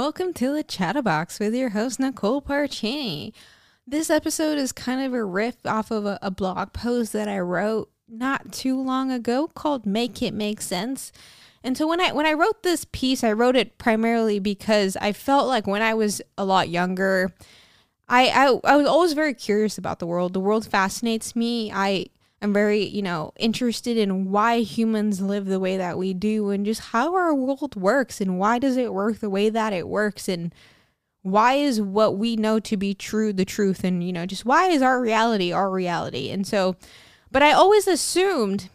Welcome to the Chatta Box with your host, Nicole Parchini. This episode is kind of a riff off of a, a, blog post that I wrote not too long ago called Make It Make Sense. And so when I when I wrote this piece, I wrote it primarily because I felt like when I was a lot younger, I, I I was always very curious about the world. The world fascinates me. I I'm very, you know, interested in why humans live the way that we do and just how our world works and why does it work the way that it works and why is what we know to be true the truth and you know just why is our reality our reality? And so but i always assumed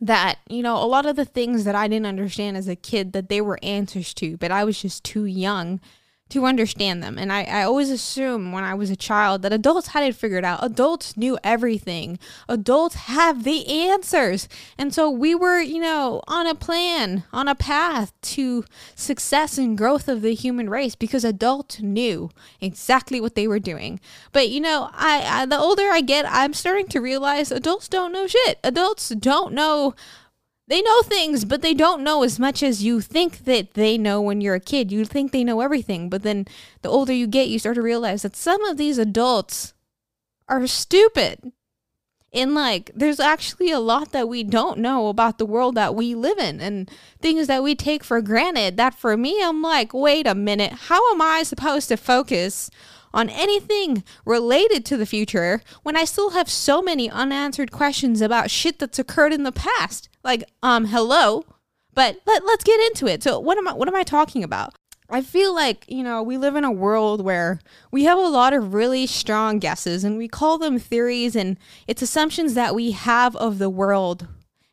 that you know a lot of the things that i didn't understand as a kid that they were answers to but i was just too young to understand them. And I, I always assume when I was a child that adults had it figured out. Adults knew everything. Adults have the answers. And so we were, you know, on a plan, on a path to success and growth of the human race because adults knew exactly what they were doing. But you know, I, I the older I get, I'm starting to realize adults don't know shit. Adults don't know they know things, but they don't know as much as you think that they know when you're a kid. You think they know everything, but then the older you get, you start to realize that some of these adults are stupid. And like, there's actually a lot that we don't know about the world that we live in and things that we take for granted. That for me, I'm like, wait a minute, how am I supposed to focus on anything related to the future when I still have so many unanswered questions about shit that's occurred in the past. Like, um, hello. But let, let's get into it. So what am I what am I talking about? I feel like, you know, we live in a world where we have a lot of really strong guesses and we call them theories and it's assumptions that we have of the world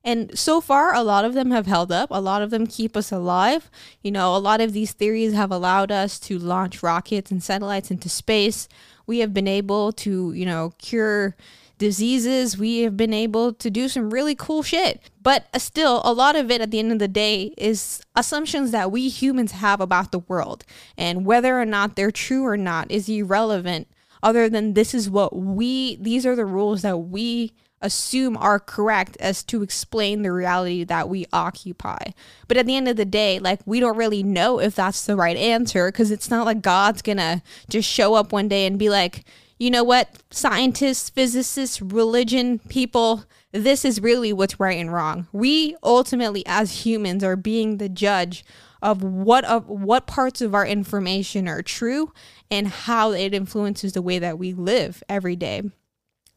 and so far, a lot of them have held up. A lot of them keep us alive. You know, a lot of these theories have allowed us to launch rockets and satellites into space. We have been able to, you know, cure diseases. We have been able to do some really cool shit. But uh, still, a lot of it at the end of the day is assumptions that we humans have about the world. And whether or not they're true or not is irrelevant, other than this is what we, these are the rules that we assume are correct as to explain the reality that we occupy. But at the end of the day, like we don't really know if that's the right answer because it's not like God's gonna just show up one day and be like, you know what, scientists, physicists, religion people, this is really what's right and wrong. We ultimately, as humans, are being the judge of what of what parts of our information are true and how it influences the way that we live every day.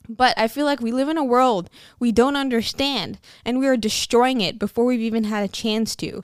But I feel like we live in a world we don't understand and we are destroying it before we've even had a chance to.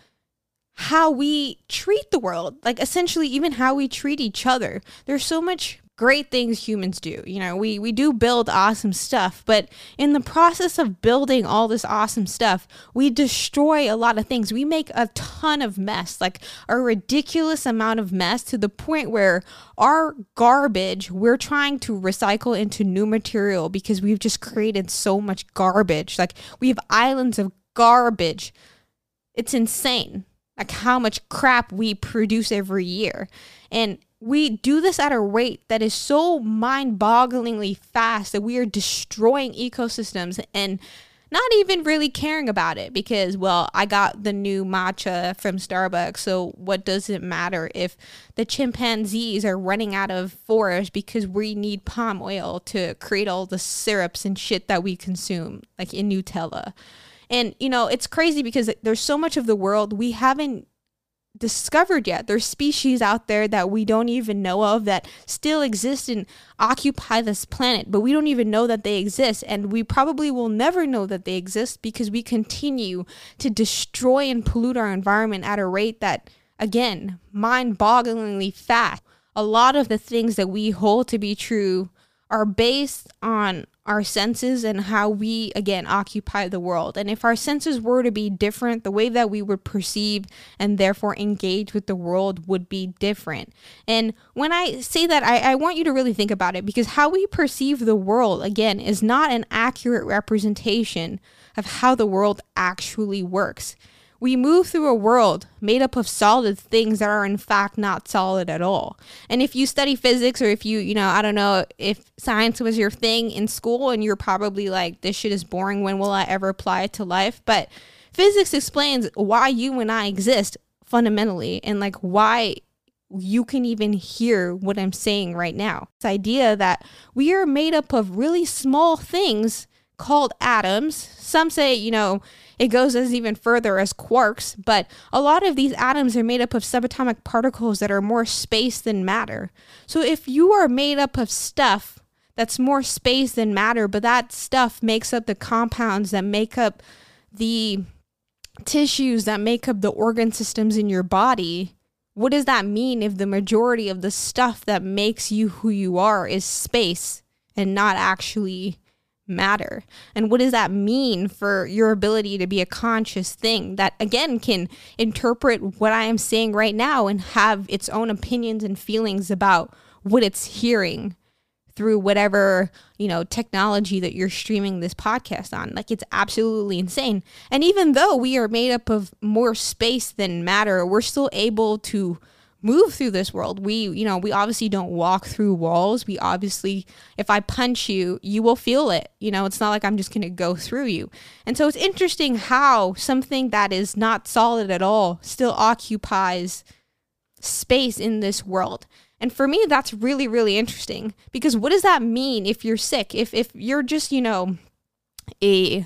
How we treat the world, like essentially even how we treat each other. There's so much great things humans do. You know, we we do build awesome stuff, but in the process of building all this awesome stuff, we destroy a lot of things. We make a ton of mess, like a ridiculous amount of mess to the point where our garbage we're trying to recycle into new material because we've just created so much garbage. Like we have islands of garbage. It's insane. Like how much crap we produce every year. And we do this at a rate that is so mind bogglingly fast that we are destroying ecosystems and not even really caring about it because, well, I got the new matcha from Starbucks, so what does it matter if the chimpanzees are running out of forest because we need palm oil to create all the syrups and shit that we consume, like in Nutella? And, you know, it's crazy because there's so much of the world we haven't discovered yet. There's species out there that we don't even know of that still exist and occupy this planet, but we don't even know that they exist. And we probably will never know that they exist because we continue to destroy and pollute our environment at a rate that, again, mind bogglingly fast. A lot of the things that we hold to be true are based on our senses and how we again occupy the world. And if our senses were to be different, the way that we would perceive and therefore engage with the world would be different. And when I say that, I, I want you to really think about it because how we perceive the world again is not an accurate representation of how the world actually works. We move through a world made up of solid things that are in fact not solid at all. And if you study physics or if you, you know, I don't know if science was your thing in school and you're probably like, this shit is boring, when will I ever apply it to life? But physics explains why you and I exist fundamentally and like why you can even hear what I'm saying right now. This idea that we are made up of really small things called atoms. Some say, you know, it goes as even further as quarks, but a lot of these atoms are made up of subatomic particles that are more space than matter. So if you are made up of stuff that's more space than matter, but that stuff makes up the compounds that make up the tissues that make up the organ systems in your body, what does that mean if the majority of the stuff that makes you who you are is space and not actually matter? And what does that mean for your ability to be a conscious thing that, again, can interpret what I am saying right now and have its own opinions and feelings about what it's hearing? through whatever you know technology that you're streaming this podcast on like it's absolutely insane and even though we are made up of more space than matter we're still able to move through this world. We you know we obviously don't walk through walls. We obviously if i punch you you will feel it. You know it's not like i'm just going to go through you. And so it's interesting how something that is not solid at all still occupies space in this world. And for me, that's really, really interesting because what does that mean if you're sick? If, if you're just, you know, a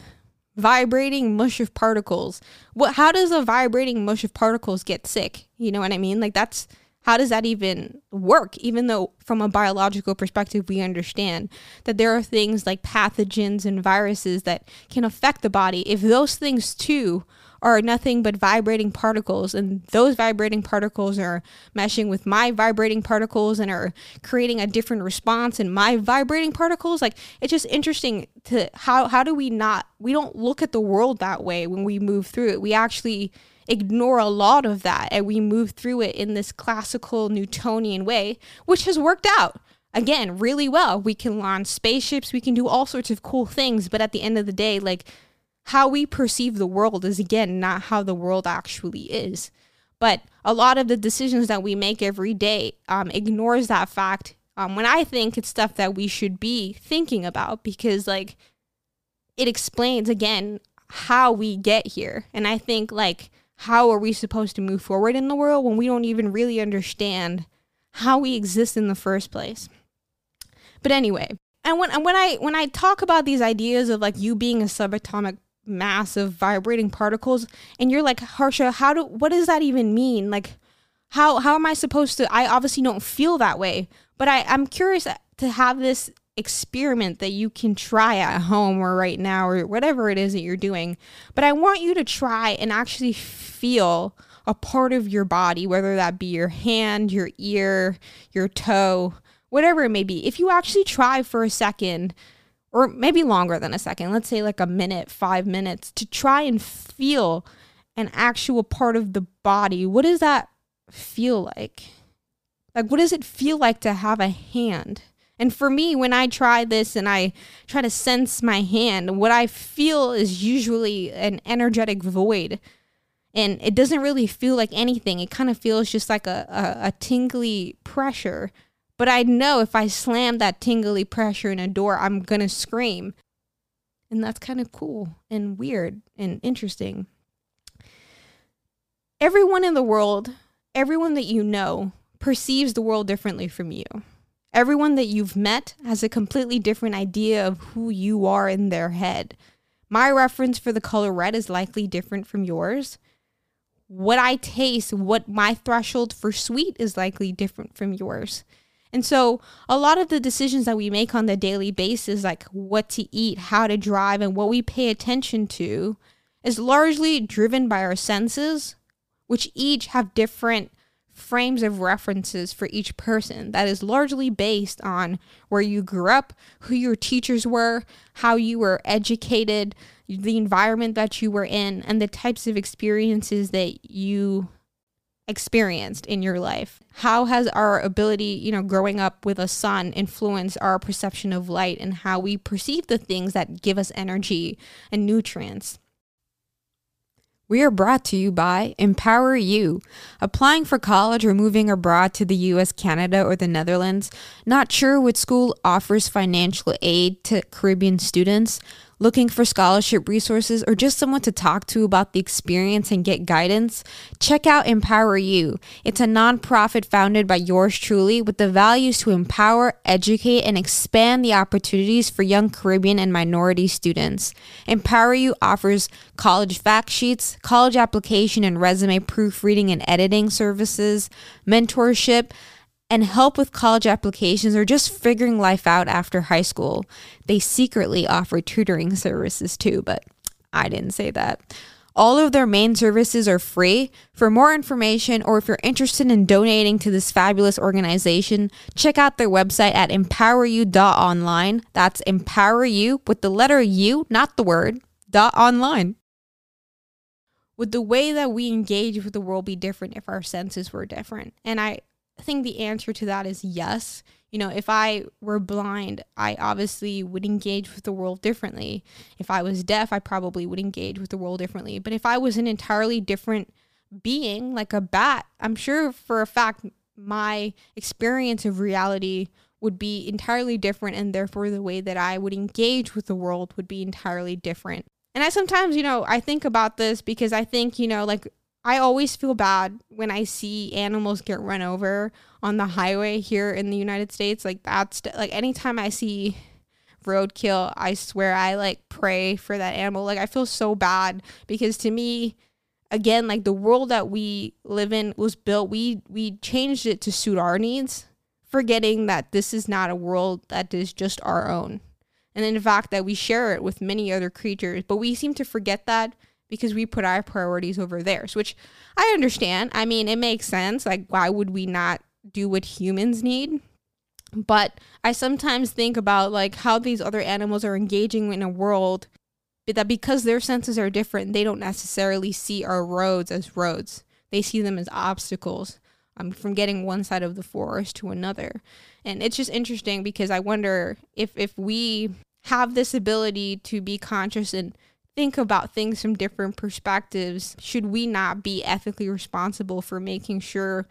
vibrating mush of particles, what, how does a vibrating mush of particles get sick? You know what I mean? Like that's, how does that even work? Even though, from a biological perspective, we understand that there are things like pathogens and viruses that can affect the body. If those things too are nothing but vibrating particles, and those vibrating particles are meshing with my vibrating particles and are creating a different response in my vibrating particles. Like it's just interesting to how how do we not we don't look at the world that way when we move through it. We actually ignore a lot of that and we move through it in this classical Newtonian way, which has worked out again really well. We can launch spaceships, we can do all sorts of cool things, but at the end of the day, like how we perceive the world is again not how the world actually is. But a lot of the decisions that we make every day um, ignores that fact. Um, when I think it's stuff that we should be thinking about because, like, it explains again how we get here. And I think, like, how are we supposed to move forward in the world when we don't even really understand how we exist in the first place? But anyway, and when and when I when I talk about these ideas of like you being a subatomic massive vibrating particles and you're like harsha how do what does that even mean? Like how how am i supposed to i obviously don't feel that way but i i'm curious to have this experiment that you can try at home or right now or whatever it is that you're doing but i want you to try and actually feel a part of your body whether that be your hand your ear your toe whatever it may be. If you actually try for a second or maybe longer than a second, let's say like a minute, five minutes, to try and feel an actual part of the body. What does that feel like? Like, what does it feel like to have a hand? And for me, when I try this and I try to sense my hand, what I feel is usually an energetic void. And it doesn't really feel like anything. It kind of feels just like a, a, a tingly pressure but I know if I slam that tingly pressure in a door, I'm going to scream. And that's kind of cool and weird and interesting. Everyone in the world, everyone that you know, perceives the world differently from you. Everyone that you've met has a completely different idea of who you are in their head. My reference for the color red is likely different from yours. What I taste, what my threshold for sweet is likely different from yours. And so, a lot of the decisions that we make on the daily basis, like what to eat, how to drive, and what we pay attention to, is largely driven by our senses, which each have different frames of references for each person. That is largely based on where you grew up, who your teachers were, how you were educated, the environment that you were in, and the types of experiences that you experienced in your life? How has our ability, you know, growing up with a sun influenced our perception of light and how we perceive the things that give us energy and nutrients? We are brought to you by Empower You. Applying for college or moving abroad to the US, Canada, or the Netherlands? Not sure which school offers financial aid to Caribbean students? Looking for scholarship resources or just someone to talk to about the experience and get guidance? Check out Empower You. It's a nonprofit founded by yours truly with the values to empower, educate, and expand the opportunities for young Caribbean and minority students. Empower You offers college fact sheets, college application and resume proofreading and editing services, mentorship, and help with college applications or just figuring life out after high school. They secretly offer tutoring services too, but I didn't say that. All of their main services are free. For more information or if you're interested in donating to this fabulous organization, check out their website at empoweru.online. That's empower you with the letter U, not the word, dot online. Would the way that we engage with the world be different if our senses were different? And I think the answer to that is yes. You know, if I were blind, I obviously would engage with the world differently. If I was deaf, I probably would engage with the world differently. But if I was an entirely different being, like a bat, I'm sure for a fact my experience of reality would be entirely different, and therefore the way that I would engage with the world would be entirely different. And I sometimes, you know, I think about this because I think, you know, like I always feel bad when I see animals get run over on the highway here in the United States. Like that's like anytime I see roadkill, I swear I like pray for that animal. Like I feel so bad because to me, again, like the world that we live in was built. We we changed it to suit our needs, forgetting that this is not a world that is just our own. And in fact that we share it with many other creatures, but we seem to forget that because we put our priorities over theirs, which I understand. I mean, it makes sense. Like, why would we not do what humans need? But I sometimes think about like how these other animals are engaging in a world that because their senses are different, they don't necessarily see our roads as roads. They see them as obstacles um, from getting one side of the forest to another. And it's just interesting because I wonder if if we have this ability to be conscious and think about things from different perspectives, should we not be ethically responsible for making sure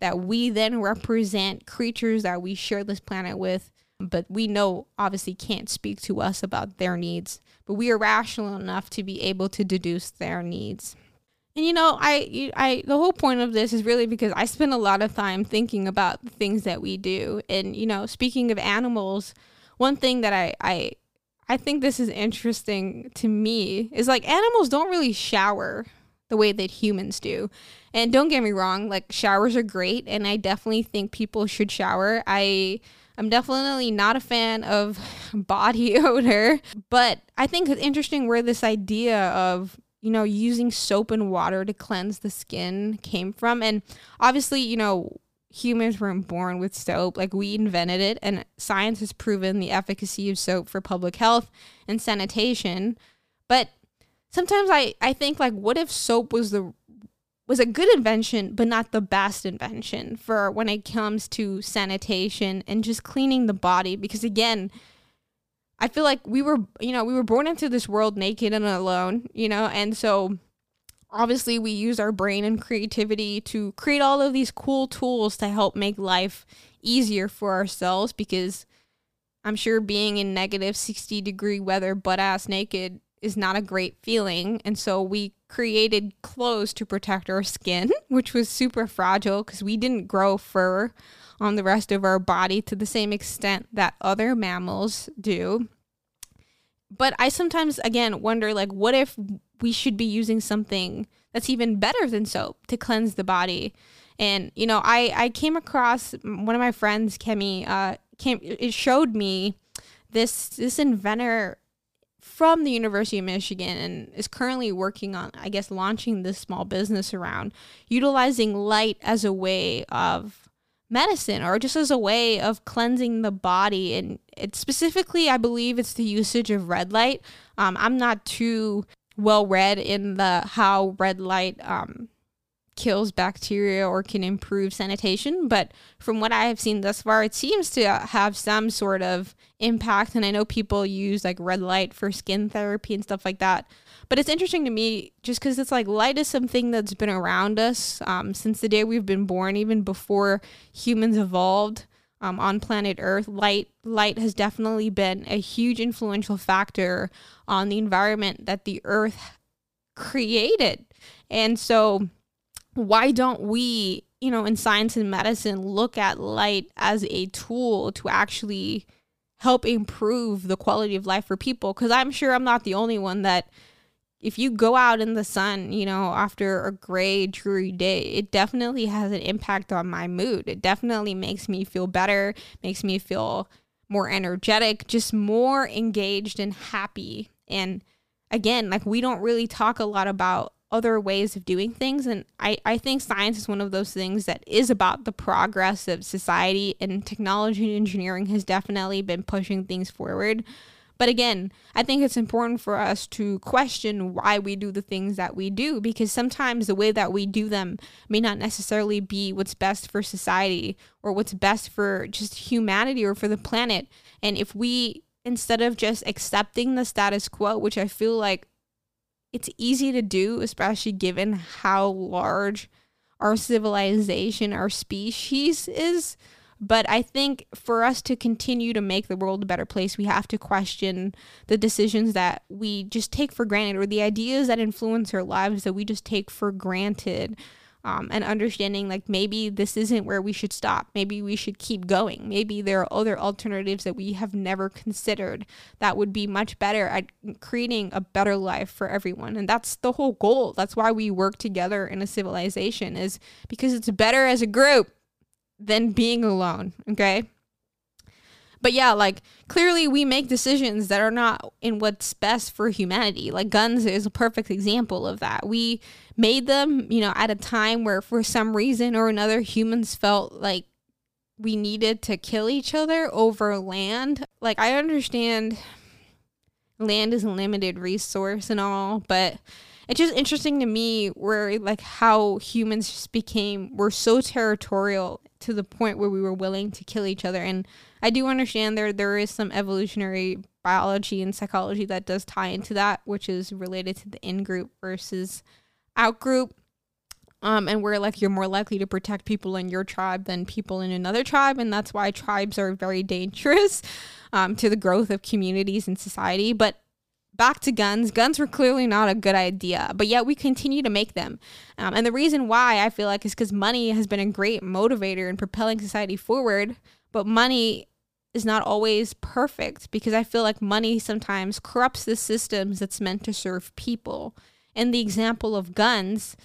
that we then represent creatures that we share this planet with, but we know obviously can't speak to us about their needs, but we are rational enough to be able to deduce their needs. And you know, I, I, the whole point of this is really because I spend a lot of time thinking about the things that we do. And you know, speaking of animals, one thing that I, I I think this is interesting to me is like animals don't really shower the way that humans do. And don't get me wrong, like showers are great and I definitely think people should shower. I I'm definitely not a fan of body odor, but I think it's interesting where this idea of you know using soap and water to cleanse the skin came from and obviously you know humans weren't born with soap. Like we invented it, and science has proven the efficacy of soap for public health and sanitation. But sometimes I, I think like what if soap was the was a good invention but not the best invention for when it comes to sanitation and just cleaning the body because again I feel like we were you know we were born into this world naked and alone you know and so obviously we use our brain and creativity to create all of these cool tools to help make life easier for ourselves because I'm sure being in negative 60 degree weather butt ass naked is not a great feeling. And so we created clothes to protect our skin which was super fragile because we didn't grow fur on the rest of our body to the same extent that other mammals do. But I sometimes again wonder like what if we should be using something that's even better than soap to cleanse the body. And you know, I I came across one of my friends, Kemi, uh, came it showed me this this inventor from the University of Michigan and is currently working on, I guess, launching this small business around utilizing light as a way of medicine or just as a way of cleansing the body. And it specifically, I believe it's the usage of red light. Um, I'm not too well read in the how red light um, kills bacteria or can improve sanitation, but from what I have seen thus far, it seems to have some sort of impact. And I know people use like red light for skin therapy and stuff like that. But it's interesting to me just because it's like light is something that's been around us um, since the day we've been born, even before humans evolved. Um, on planet Earth. Light light has definitely been a huge influential factor on the environment that the Earth created. And so, why don't we, you know, in science and medicine, look at light as a tool to actually help improve the quality of life for people? Because I'm sure I'm not the only one that if you go out in the sun, you know, after a gray, dreary day, it definitely has an impact on my mood. It definitely makes me feel better, makes me feel more energetic, just more engaged and happy. And again, like we don't really talk a lot about other ways of doing things. And I, I think science is one of those things that is about the progress of society, and technology and engineering has definitely been pushing things forward. But again, I think it's important for us to question why we do the things that we do because sometimes the way that we do them may not necessarily be what's best for society or what's best for just humanity or for the planet. And if we, instead of just accepting the status quo, which I feel like it's easy to do, especially given how large our civilization, our species is but I think for us to continue to make the world a better place, we have to question the decisions that we just take for granted or the ideas that influence our lives that we just take for granted. Um, and understanding like maybe this isn't where we should stop. Maybe we should keep going. Maybe there are other alternatives that we have never considered that would be much better at creating a better life for everyone. And that's the whole goal. That's why we work together in a civilization is because it's better as a group than being alone. Okay. But yeah, like clearly we make decisions that are not in what's best for humanity. Like guns is a perfect example of that. We made them, you know, at a time where for some reason or another humans felt like we needed to kill each other over land. Like I understand land is a limited resource and all, but it's just interesting to me where like how humans just became were so territorial to the point where we were willing to kill each other. And I do understand there there is some evolutionary biology and psychology that does tie into that, which is related to the in group versus out group. Um, and where like you're more likely to protect people in your tribe than people in another tribe, and that's why tribes are very dangerous um, to the growth of communities and society. But back to guns. Guns were clearly not a good idea, but yet we continue to make them. Um, and the reason why I feel like is because money has been a great motivator in propelling society forward, but money is not always perfect because I feel like money sometimes corrupts the systems that's meant to serve people. In the example of guns,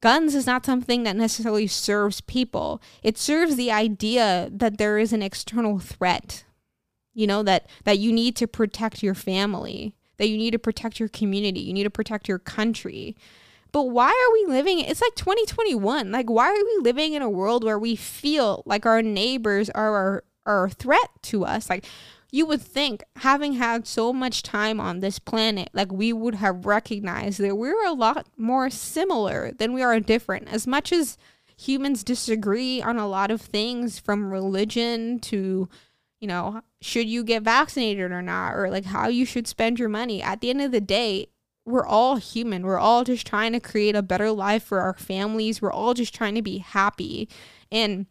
guns is not something that necessarily serves people. It serves the idea that there is an external threat. You know that that you need to protect your family that you need to protect your community, you need to protect your country. But why are we living? It's like 2021. Like, why are we living in a world where we feel like our neighbors are our, are a threat to us? Like, you would think, having had so much time on this planet, like we would have recognized that we're a lot more similar than we are different. As much as humans disagree on a lot of things, from religion to you know, should you get vaccinated or not, or like how you should spend your money. At the end of the day, we're all human. We're all just trying to create a better life for our families. We're all just trying to be happy. And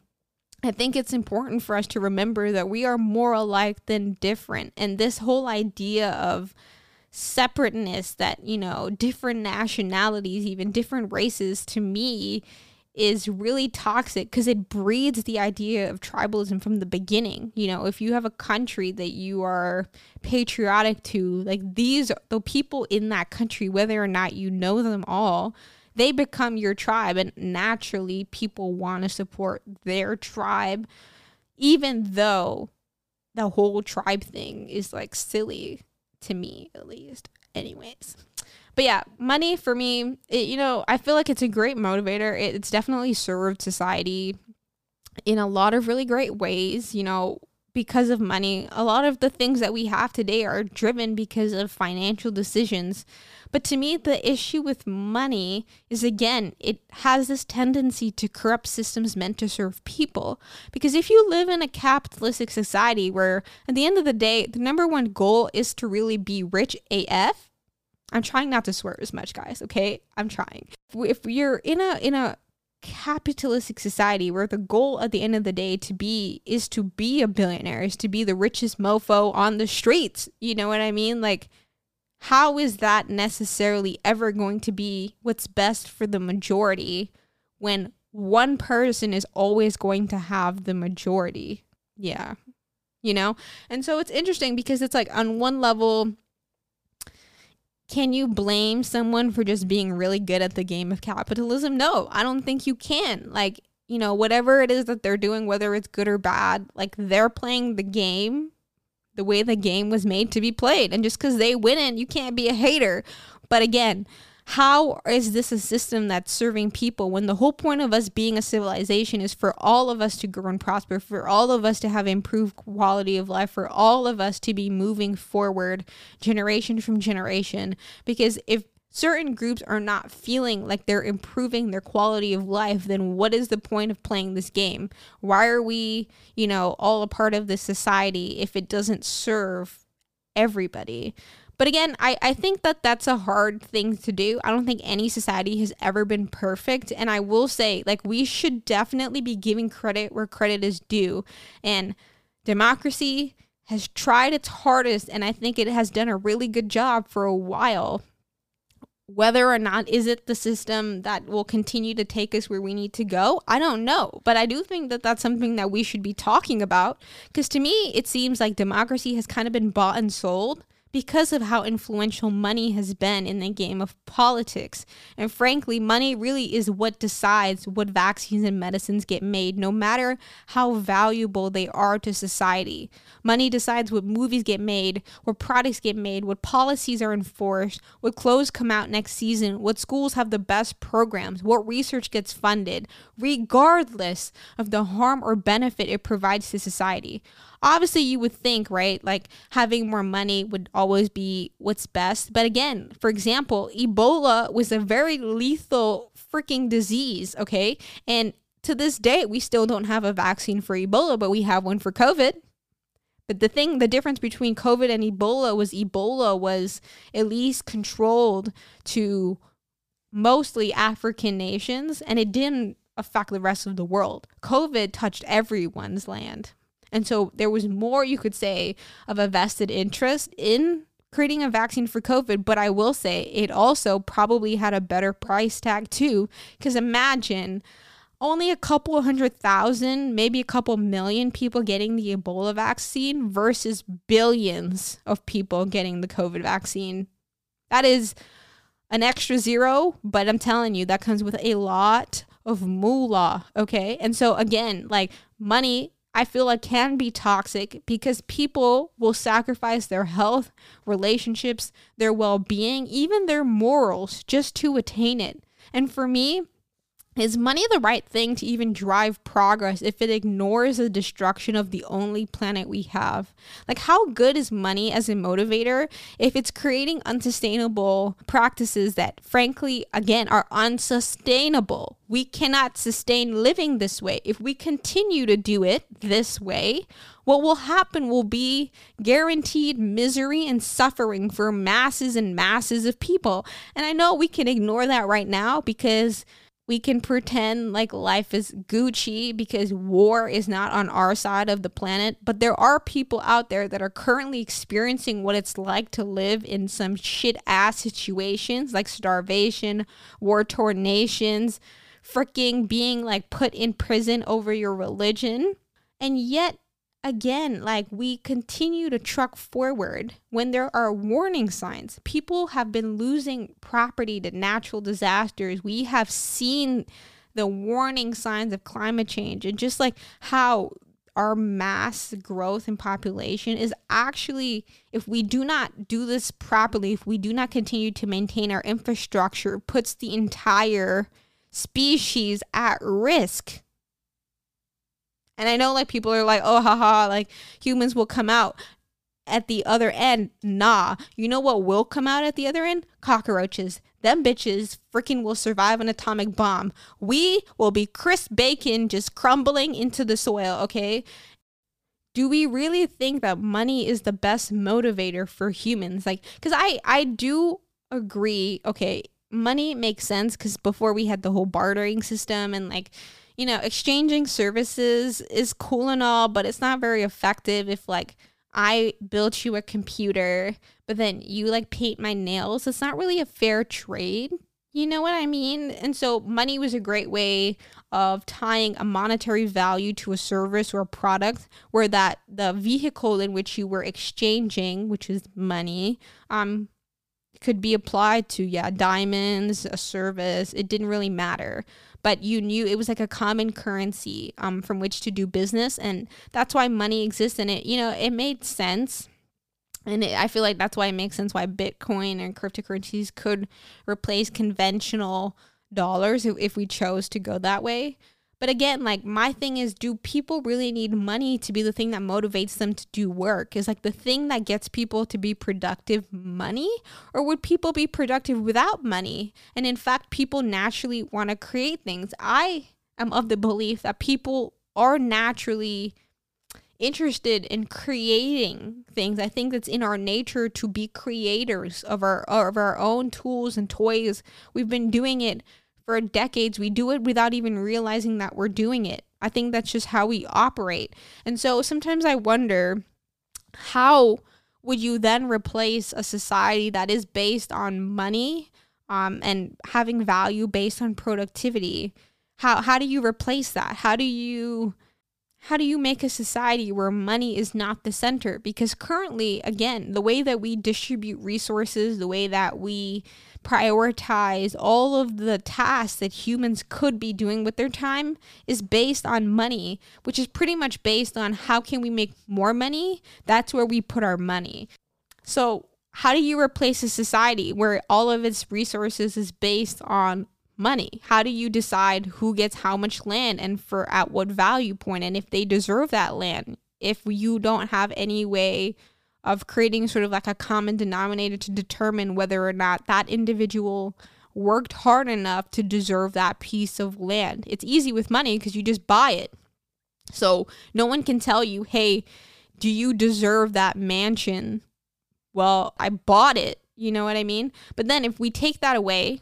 I think it's important for us to remember that we are more alike than different. And this whole idea of separateness that, you know, different nationalities, even different races, to me, is really toxic because it breeds the idea of tribalism from the beginning. You know, if you have a country that you are patriotic to, like these, the people in that country, whether or not you know them all, they become your tribe. And naturally, people want to support their tribe, even though the whole tribe thing is like silly to me, at least. Anyways. But yeah, money for me, it, you know, I feel like it's a great motivator. It, it's definitely served society in a lot of really great ways. You know, because of money, a lot of the things that we have today are driven because of financial decisions. But to me, the issue with money is again, it has this tendency to corrupt systems meant to serve people. Because if you live in a capitalistic society where at the end of the day, the number one goal is to really be rich AF, I'm trying not to swear as much, guys. Okay, I'm trying. If you're in a in a capitalistic society where the goal at the end of the day to be is to be a billionaire, is to be the richest mofo on the streets. You know what I mean? Like, how is that necessarily ever going to be what's best for the majority when one person is always going to have the majority? Yeah. You know? And so it's interesting because it's like on one level, can you blame someone for just being really good at the game of capitalism? No, I don't think you can. Like, you know, whatever it is that they're doing, whether it's good or bad, like they're playing the game the way the game was made to be played. And just because they win it, you can't be a hater. But again, how is this a system that's serving people when the whole point of us being a civilization is for all of us to grow and prosper, for all of us to have improved quality of life, for all of us to be moving forward generation from generation? Because if certain groups are not feeling like they're improving their quality of life, then what is the point of playing this game? Why are we, you know, all a part of this society if it doesn't serve everybody? But again, I, I think that that's a hard thing to do. I don't think any society has ever been perfect. And I will say, like, we should definitely be giving credit where credit is due. And democracy has tried its hardest, and I think it has done a really good job for a while. Whether or not is it the system that will continue to take us where we need to go, I don't know. But I do think that that's something that we should be talking about because to me, it seems like democracy has kind of been bought and sold because of how influential money has been in the game of politics. And frankly, money really is what decides what vaccines and medicines get made, no matter how valuable they are to society. Money decides what movies get made, what products get made, what policies are enforced, what clothes come out next season, what schools have the best programs, what research gets funded, regardless of the harm or benefit it provides to society obviously you would think right like having more money would always be what's best. But again for example ebola was a very lethal freaking disease okay? And to this day we still don't have a vaccine for ebola but we have one for covid. But the thing the difference between covid and ebola was ebola was at least controlled to mostly african nations and it didn't affect the rest of the world. Covid touched everyone's land and so there was more, you could say, of a vested interest in creating a vaccine for COVID. But I will say it also probably had a better price tag too. Because imagine only a couple hundred thousand, maybe a couple million people getting the Ebola vaccine versus billions of people getting the COVID vaccine. That is an extra zero, but I'm telling you, that comes with a lot of moolah. Okay. And so, again, like money I feel like can be toxic because people will sacrifice their health, relationships, their well being, even their morals just to attain it. And for me, is money the right thing to even drive progress if it ignores the destruction of the only planet we have? Like, how good is money as a motivator if it's creating unsustainable practices that, frankly, again, are unsustainable? We cannot sustain living this way. If we continue to do it this way, what will happen will be guaranteed misery and suffering for masses and masses of people. And I know we can ignore that right now because we can pretend like life is Gucci because war is not on our side of the planet. But there are people out there that are currently experiencing what it's like to live in some shit ass situations like starvation, war torn nations, freaking being like put in prison over your religion. And yet, again, like we continue to truck forward when there are warning signs. People have been losing property to natural disasters. We have seen the warning signs of climate change and just like how our mass growth in population is actually, if we do not do this properly, if we do not continue to maintain our infrastructure, puts the entire species at risk. And I know like people are like, oh, haha, like humans will come out at the other end. Nah, you know what will come out at the other end? Cockroaches. Them bitches freaking will survive an atomic bomb. We will be crisp bacon just crumbling into the soil, okay? Do we really think that money is the best motivator for humans? Like, because I, I do agree, okay, money makes sense because before we had the whole bartering system and like you know exchanging services is cool and all but it's not very effective if like i built you a computer but then you like paint my nails it's not really a fair trade you know what I mean? And so money was a great way of tying a monetary value to a service or a product where that the vehicle in which you were exchanging, which is money, um could be applied to yeah, diamonds, a service. It didn't really matter. But you knew it was like a common currency um from which to do business and that's why money exists and it, you know, it made sense and it, I feel like that's why it makes sense why Bitcoin and cryptocurrencies could replace conventional dollars if we chose to go that way. But again, like my thing is, do people really need money to be the thing that motivates them to do work? Is like the thing that gets people to be productive money? Or would people be productive without money? And in fact, people naturally want to create things. I am of the belief that people are naturally interested in creating things. I think it's in our nature to be creators of our of our own tools and toys. We've been doing it for decades. We do it without even realizing that we're doing it. I think that's just how we operate. And so sometimes I wonder how would you then replace a society that is based on money um, and having value based on productivity? How how do you replace that? How do you how do you make a society where money is not the center? Because currently, again, the way that we distribute resources, the way that we prioritize all of the tasks that humans could be doing with their time is based on money, which is pretty much based on how can we make more money? That's where we put our money. So, how do you replace a society where all of its resources is based on money? How do you decide who gets how much land and for at what value point and if they deserve that land? If you don't have any way of creating sort of like a common denominator to determine whether or not that individual worked hard enough to deserve that piece of land. It's easy with money because you just buy it. So no one can tell you, hey, do you deserve that mansion? Well, I bought it. You know what I mean? But then if we take that away,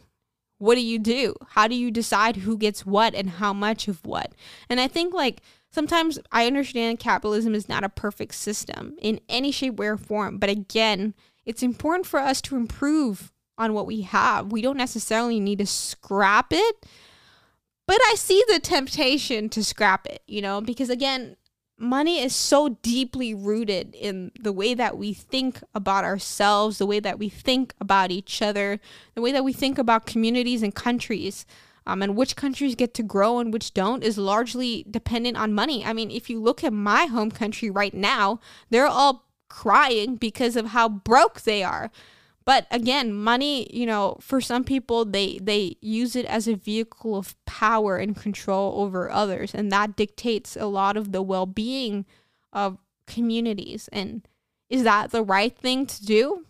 what do you do? How do you decide who gets what and how much of what? And I think like sometimes I understand capitalism is not a perfect system in any shape, way, or form. But again, it's important for us to improve on what we have. We don't necessarily need to scrap it, but I see the temptation to scrap it, you know, because again, money is so deeply rooted in the way that we think about ourselves, the way that we think about each other, the way that we think about communities and countries. Um, and which countries get to grow and which don't is largely dependent on money. I mean, if you look at my home country right now, they're all crying because of how broke they are. But again, money, you know, for some people they they use it as a vehicle of power and control over others and that dictates a lot of the well-being of communities. And is that the right thing to do?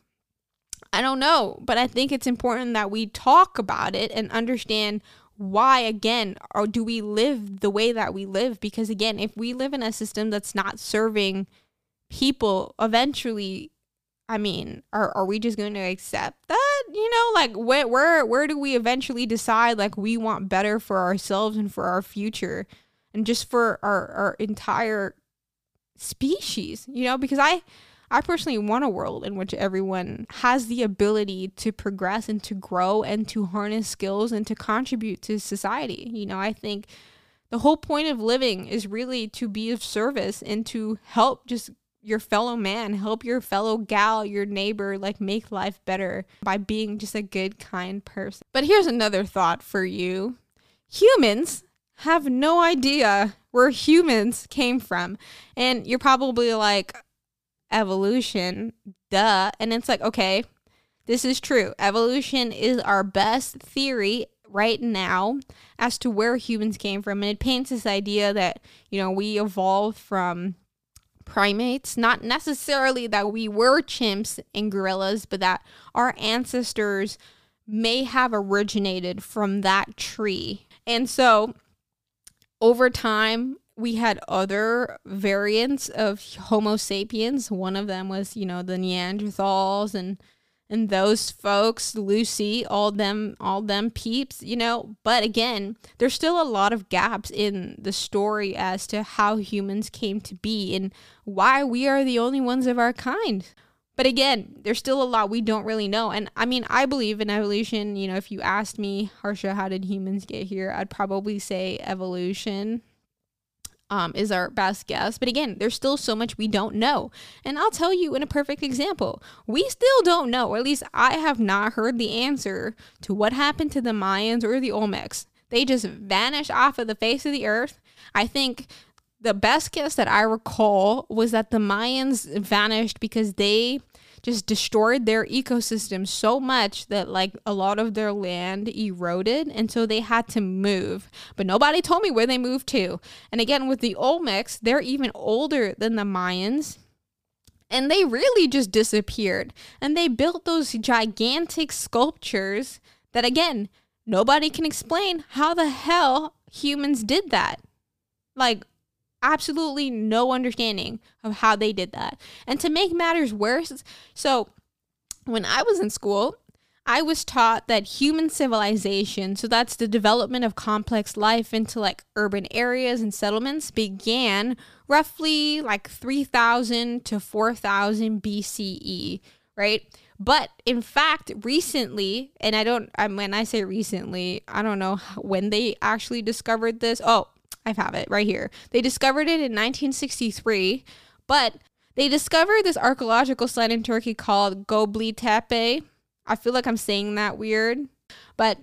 I don't know, but I think it's important that we talk about it and understand why again or do we live the way that we live because again if we live in a system that's not serving people eventually I mean, are are we just going to accept that? You know, like where where where do we eventually decide like we want better for ourselves and for our future and just for our our entire species, you know, because I I personally want a world in which everyone has the ability to progress and to grow and to harness skills and to contribute to society. You know, I think the whole point of living is really to be of service and to help just your fellow man, help your fellow gal, your neighbor, like make life better by being just a good, kind person. But here's another thought for you humans have no idea where humans came from. And you're probably like, evolution, duh. And it's like, okay, this is true. Evolution is our best theory right now as to where humans came from. And it paints this idea that, you know, we evolved from primates. Not necessarily that we were chimps and gorillas, but that our ancestors may have originated from that tree. And so over time, we had other variants of Homo sapiens. One of them was, you know, the Neanderthals and and those folks, Lucy, all them, all them peeps, you know. But again, there's still a lot of gaps in the story as to how humans came to be and why we are the only ones of our kind. But again, there's still a lot we don't really know. And I mean, I believe in evolution. You know, if you asked me, Harsha, how did humans get here? I'd probably say evolution um, is our best guess. But again, there's still so much we don't know. And I'll tell you in a perfect example. We still don't know, or at least I have not heard the answer to what happened to the Mayans or the Olmecs. They just vanished off of the face of the earth. I think the best guess that I recall was that the Mayans vanished because they just destroyed their ecosystem so much that like a lot of their land eroded and so they had to move. But nobody told me where they moved to. And again with the Olmecs, they're even older than the Mayans. And they really just disappeared. And they built those gigantic sculptures that again, nobody can explain how the hell humans did that. Like absolutely no understanding of how they did that. And to make matters worse, so when I was in school, I was taught that human civilization, so that's the development of complex life into like urban areas and settlements, began roughly like 3000 to 4000 BCE, right? But in fact, recently, and I don't, I, when I say recently, I don't know when they actually discovered this. Oh, I have it right here. They discovered it in 1963, but they discovered this archaeological site in Turkey called Gobli Tepe. I feel like I'm saying that weird, but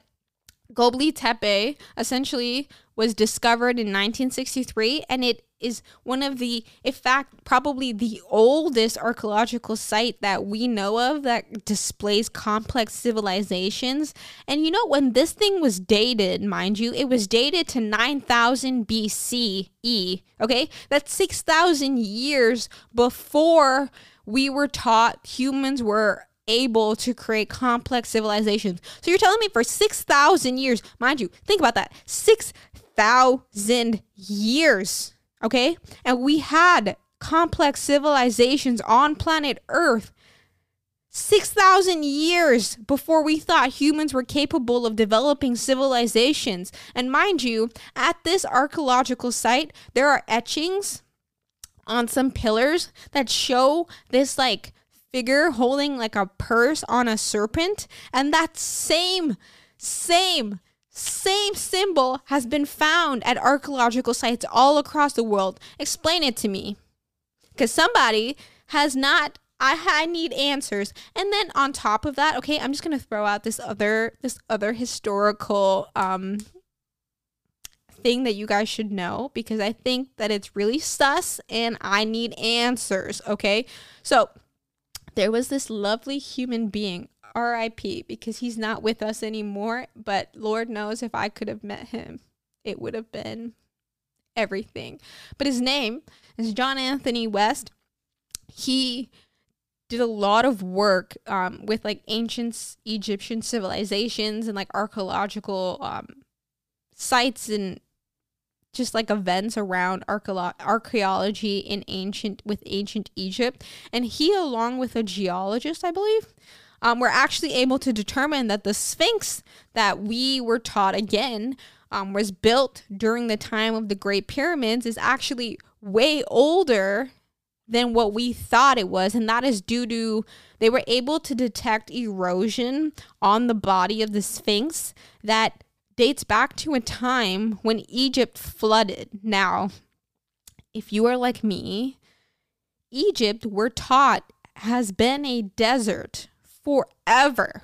Gobli Tepe essentially was discovered in 1963 and it is one of the, in fact, probably the oldest archaeological site that we know of that displays complex civilizations. And you know, when this thing was dated, mind you, it was dated to 9000 BCE. Okay, that's 6,000 years before we were taught humans were able to create complex civilizations. So you're telling me for 6,000 years, mind you, think about that 6,000 years Okay. And we had complex civilizations on planet Earth 6,000 years before we thought humans were capable of developing civilizations. And mind you, at this archaeological site, there are etchings on some pillars that show this like figure holding like a purse on a serpent. And that same, same same symbol has been found at archaeological sites all across the world. Explain it to me. Because somebody has not I, I need answers. And then on top of that, okay, I'm just gonna throw out this other this other historical um thing that you guys should know because I think that it's really sus and I need answers, okay? So there was this lovely human being RIP because he's not with us anymore. But Lord knows if I could have met him, it would have been everything. But his name is John Anthony West. He did a lot of work um, with like ancient Egyptian civilizations and like archaeological um, sites and just like events around archaeology in ancient with ancient Egypt and he along with a geologist I believe um, we're actually able to determine that the Sphinx that we were taught again um, was built during the time of the Great Pyramids is actually way older than what we thought it was. And that is due to they were able to detect erosion on the body of the Sphinx that dates back to a time when Egypt flooded. Now, if you are like me, Egypt, we're taught, has been a desert forever.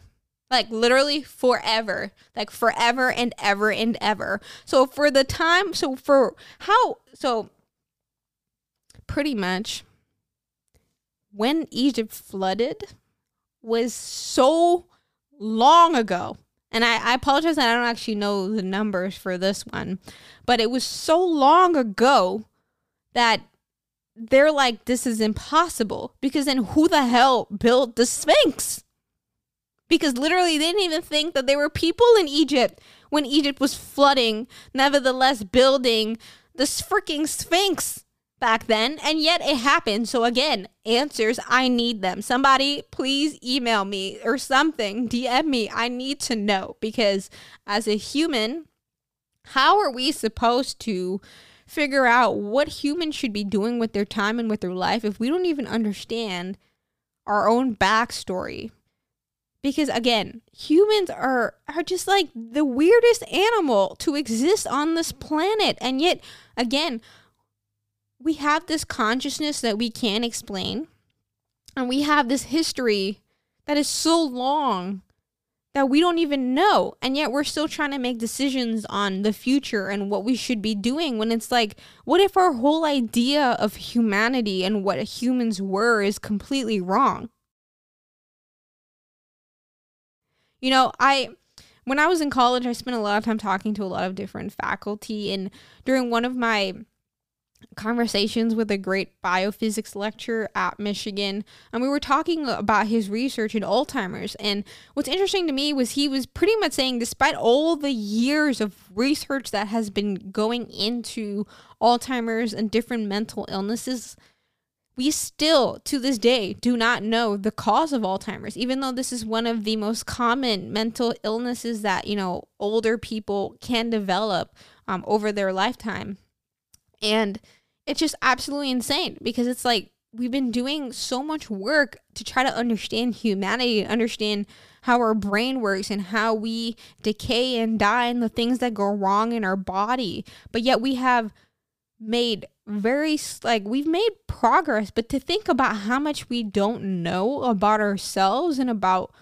Like literally forever. Like forever and ever and ever. So for the time, so for how, so pretty much when Egypt flooded was so long ago. And I, I apologize that I don't actually know the numbers for this one, but it was so long ago that they're like, this is impossible because then who the hell built the Sphinx? Because literally they didn't even think that there were people in Egypt when Egypt was flooding, nevertheless building this freaking Sphinx. back then, and yet it happened. So, again, answers, I need them. Somebody, please email me or something, DM me. I need to know because as a human, how are we supposed to figure out what humans should be doing with their time and with their life if we don't even understand our own backstory? Because again, humans are are just like the weirdest animal to exist on this planet. And yet, again, we have this consciousness that we can't explain. And we have this history that is so long that we don't even know. And yet we're still trying to make decisions on the future and what we should be doing when it's like, what if our whole idea of humanity and what humans were is completely wrong? You know, I when I was in college, I spent a lot of time talking to a lot of different faculty and during one of my conversations with a great biophysics lecturer at Michigan. And we were talking about his research in Alzheimer's. And what's interesting to me was he was pretty much saying, despite all the years of research that has been going into Alzheimer's and different mental illnesses, we still to this day do not know the cause of Alzheimer's, even though this is one of the most common mental illnesses that, you know, older people can develop um, over their lifetime. And it's just absolutely insane because it's like we've been doing so much work to try to understand humanity, understand how our brain works and how we decay and die and the things that go wrong in our body. But yet we have made very like we've made progress, but to think about how much we don't know about ourselves and about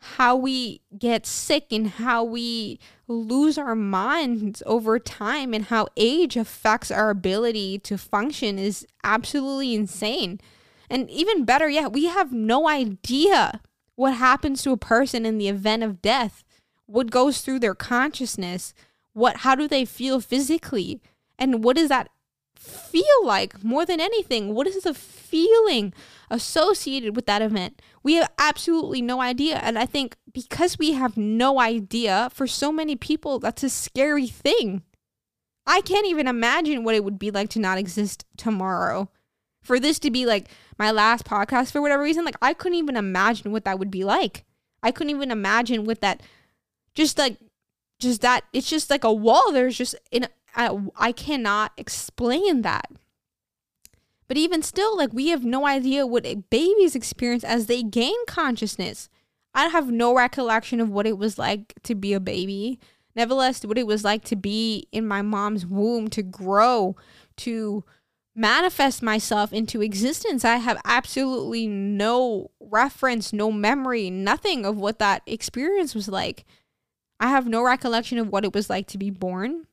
how we get sick and how we lose our minds over time and how age affects our ability to function is absolutely insane. And even better yet, we have no idea what happens to a person in the event of death, what goes through their consciousness, what how do they feel physically, and what does that feel like more than anything? What is the feeling associated with that event? We have absolutely no idea. And I think because we have no idea, for so many people, that's a scary thing. I can't even imagine what it would be like to not exist tomorrow. For this to be like my last podcast for whatever reason, like I couldn't even imagine what that would be like. I couldn't even imagine what that just like just that it's just like a wall there's just in I, I cannot explain that. But even still, like we have no idea what a baby's experience as they gain consciousness. I have no recollection of what it was like to be a baby. Nevertheless, what it was like to be in my mom's womb, to grow, to manifest myself into existence. I have absolutely no reference, no memory, nothing of what that experience was like. I have no recollection of what it was like to be born.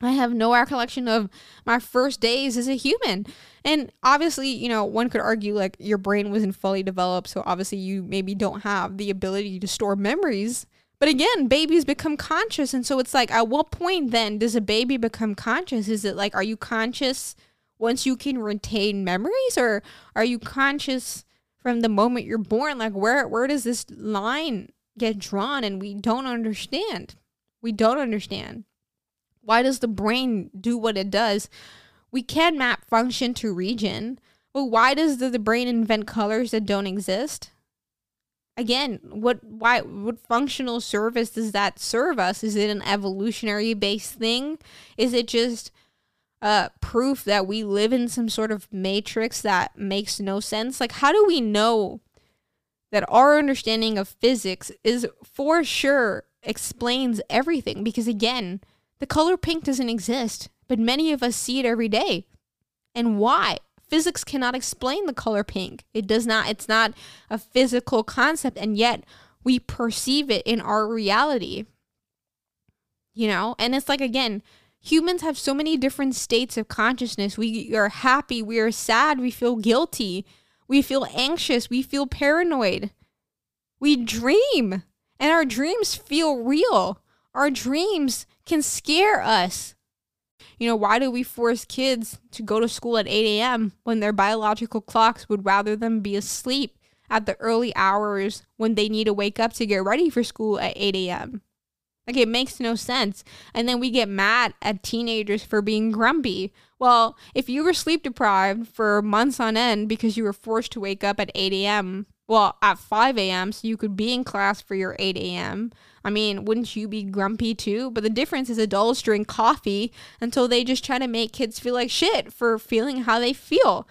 I have no recollection of my first days as a human. And obviously, you know, one could argue like your brain wasn't fully developed, so obviously you maybe don't have the ability to store memories. But again, babies become conscious. And so it's like, at what point then does a baby become conscious? Is it like, are you conscious once you can retain memories, or are you conscious from the moment you're born? Like, where, where does this line get drawn? And we don't understand. We don't understand. Why does the brain do what it does? We can map function to region, but why does the, the brain invent colors that don't exist? Again, what why what functional service does that serve us? Is it an evolutionary based thing? Is it just uh, proof that we live in some sort of matrix that makes no sense? Like, how do we know that our understanding of physics is for sure explains everything? Because again, the color pink doesn't exist, but many of us see it every day. And why? Physics cannot explain the color pink. It does not, it's not a physical concept, and yet we perceive it in our reality. You know? And it's like, again, humans have so many different states of consciousness. We are happy, we are sad, we feel guilty, we feel anxious, we feel paranoid. We dream, and our dreams feel real. Our dreams can scare us. You know, why do we force kids to go to school at 8 a.m. when their biological clocks would rather them be asleep at the early hours when they need to wake up to get ready for school at 8 a.m.? Like it makes no sense. And then we get mad at teenagers for being grumpy. Well, if you were sleep deprived for months on end because you were forced to wake up at 8 a.m., well, at 5 a.m., so you could be in class for your 8 a.m., I mean, wouldn't you be grumpy too? But the difference is adults drink coffee until they just try to make kids feel like shit for feeling how they feel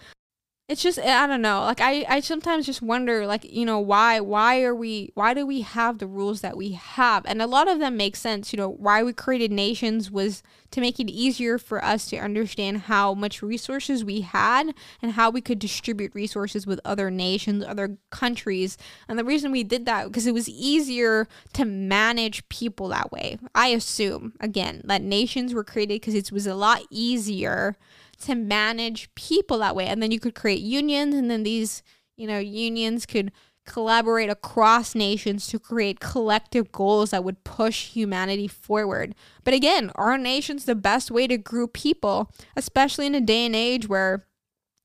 it's just i don't know like i i sometimes just wonder like you know why why are we why do we have the rules that we have? And a lot of them make sense you know why we created nations was to make it easier for us to understand how much resources we had and how we could distribute resources with other nations other countries. And the reason we did that because it was easier to manage people that way. I assume again that nations were created because it was a lot easier to manage people that way. And then you could create unions, and then these, you know, unions could collaborate across nations to create collective goals that would push humanity forward. But again, are nations the best way to group people, especially in a day and age where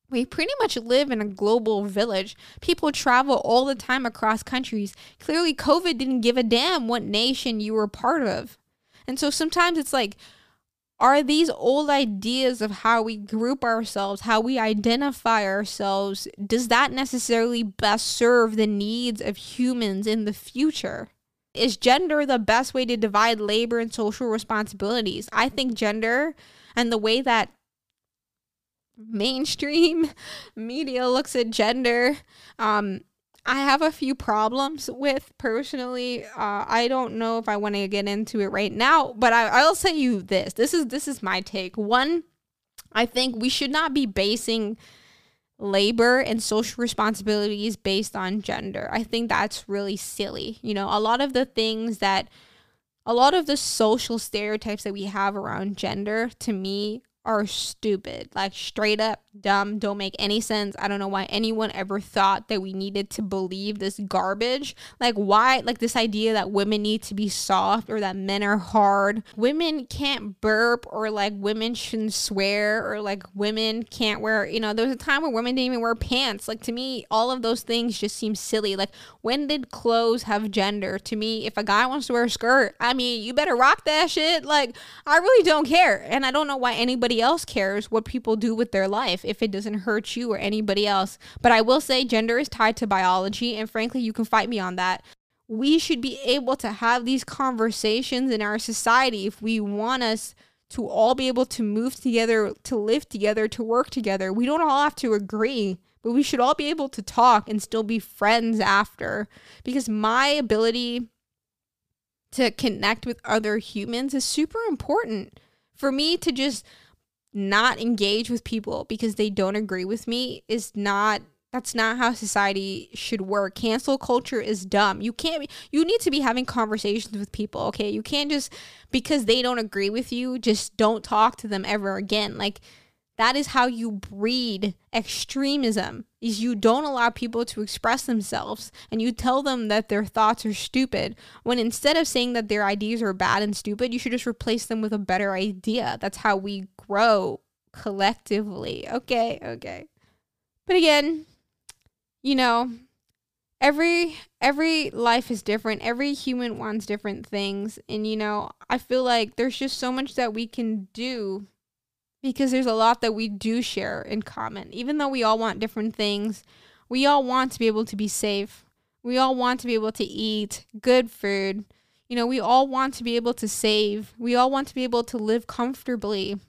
we pretty much live in a global village. People travel all the time across countries. Clearly, COVID didn't give a damn what nation you were part of. And so sometimes it's like, are these old ideas of how we group ourselves, how we identify ourselves, does that necessarily best serve the needs of humans in the future? Is gender the best way to divide labor and social responsibilities? I think gender and the way that mainstream media looks at gender um, I have a few problems with personally. Uh, I don't know if I want to get into it right now, but I, I'll say you this. This is this is my take. One, I think we should not be basing labor and social responsibilities based on gender. I think that's really silly. You know, a lot of the things that a lot of the social stereotypes that we have around gender to me are stupid. Like straight up dumb, don't make any sense. I don't know why anyone ever thought that we needed to believe this garbage. Like why like this idea that women need to be soft or that men are hard. Women can't burp or like women shouldn't swear or like women can't wear, you know, there was a time where women didn't even wear pants. Like to me, all of those things just seem silly. Like when did clothes have gender? To me, if a guy wants to wear a skirt, I mean, you better rock that shit. Like I really don't care. And I don't know why anybody else cares what people do with their life if it doesn't hurt you or anybody else. But I will say gender is tied to biology, and frankly, you can fight me on that. We should be able to have these conversations in our society if we want us to all be able to move together, to live together, to work together. We don't all have to agree, but we should all be able to talk and still be friends after. Because my ability to connect with other humans is super important. For me to just not engage with people because they don't agree with me is not that's not how society should work. Cancel culture is dumb. You can't you need to be having conversations with people, okay? You can't just because they don't agree with you, just don't talk to them ever again. Like that is how you breed extremism. Is you don't allow people to express themselves and you tell them that their thoughts are stupid when instead of saying that their ideas are bad and stupid, you should just replace them with a better idea. That's how we grow collectively. Okay, okay. But again, you know, every every life is different. Every human wants different things, and you know, I feel like there's just so much that we can do because there's a lot that we do share in common. Even though we all want different things, we all want to be able to be safe. We all want to be able to eat good food. You know, we all want to be able to save. We all want to be able to live comfortably.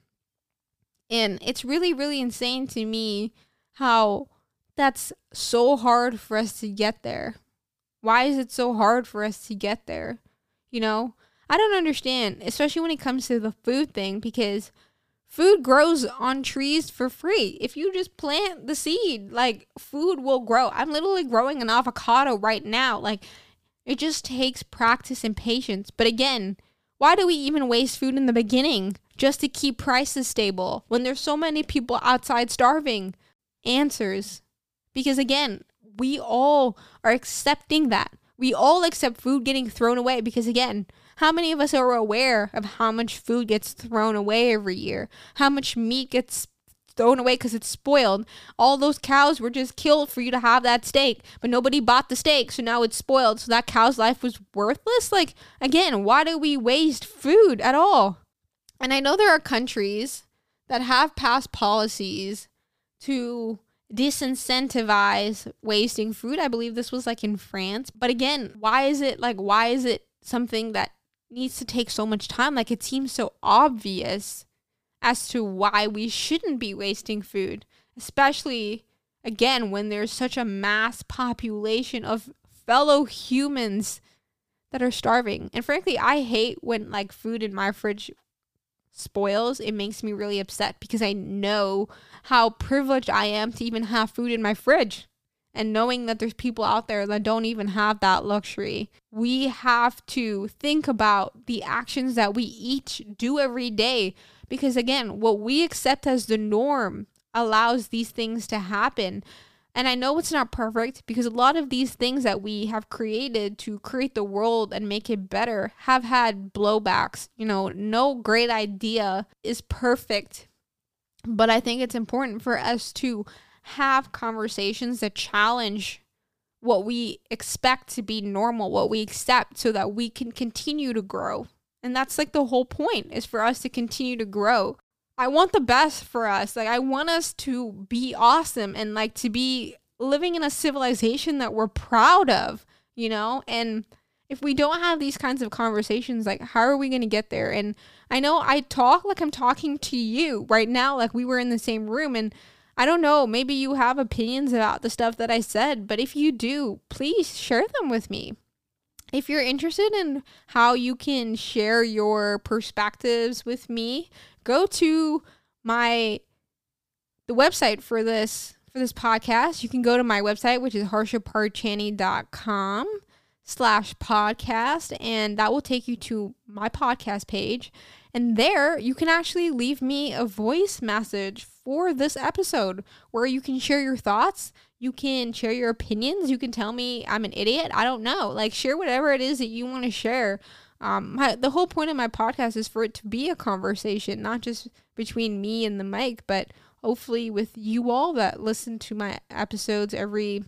And it's really, really insane to me how that's so hard for us to get there. Why is it so hard for us to get there? You know, I don't understand, especially when it comes to the food thing, because food grows on trees for free. If you just plant the seed, like food will grow. I'm literally growing an avocado right now. Like it just takes practice and patience. But again, why do we even waste food in the beginning? just to keep prices stable when there's so many people outside starving? Answers. Because again, we all are accepting that. We all accept food getting thrown away because again, how many of us are aware of how much food gets thrown away every year? How much meat gets thrown away because it's spoiled. All those cows were just killed for you to have that steak, but nobody bought the steak, so now it's spoiled. So that cow's life was worthless. Like, again, why do we waste food at all? And I know there are countries that have passed policies to disincentivize wasting food. I believe this was like in France. But again, why is it like, why is it something that needs to take so much time? Like, it seems so obvious as to why we shouldn't be wasting food, especially again when there's such a mass population of fellow humans that are starving. And frankly, I hate when like food in my fridge spoils. It makes me really upset because I know how privileged I am to even have food in my fridge. And knowing that there's people out there that don't even have that luxury, we have to think about the actions that we each do every day because, again, what we accept as the norm allows these things to happen. And I know it's not perfect because a lot of these things that we have created to create the world and make it better have had blowbacks. You know, no great idea is perfect. But I think it's important for us to have conversations that challenge what we expect to be normal, what we accept, so that we can continue to grow. And that's like the whole point is for us to continue to grow. I want the best for us. Like I want us to be awesome and like to be living in a civilization that we're proud of, you know? And if we don't have these kinds of conversations, like how are we going to get there? And I know I talk like I'm talking to you right now, like we were in the same room and I don't know, maybe you have opinions about the stuff that I said, but if you do, please share them with me if you're interested in how you can share your perspectives with me, go to my the website for this for this podcast. You can go to my website, which is harshaparchani.com slash podcast, and that will take you to my podcast page. And there you can actually leave me a voice message for this episode where you can share your thoughts. You can share your opinions. You can tell me I'm an idiot. I don't know. Like, share whatever it is that you want to share. Um, my, the whole point of my podcast is for it to be a conversation, not just between me and the mic, but hopefully with you all that listen to my episodes every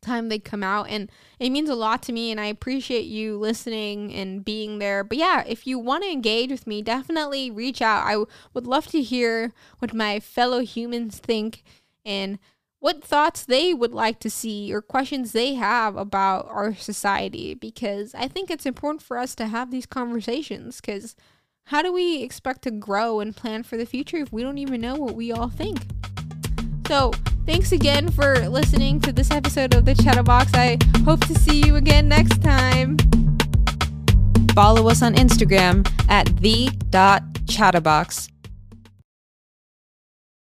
time they come out and it means a lot to me and I appreciate you listening and being there. But yeah, if you want to engage with me, definitely reach out. I w- would love to hear what my fellow humans think and what thoughts they would like to see or questions they have about our society because I think it's important for us to have these conversations because how do we expect to grow and plan for the future if we don't even know what we all think? So, thanks again for listening to this episode of the Chatta Box. I hope to see you again next time. Follow us on Instagram at the.chatterbox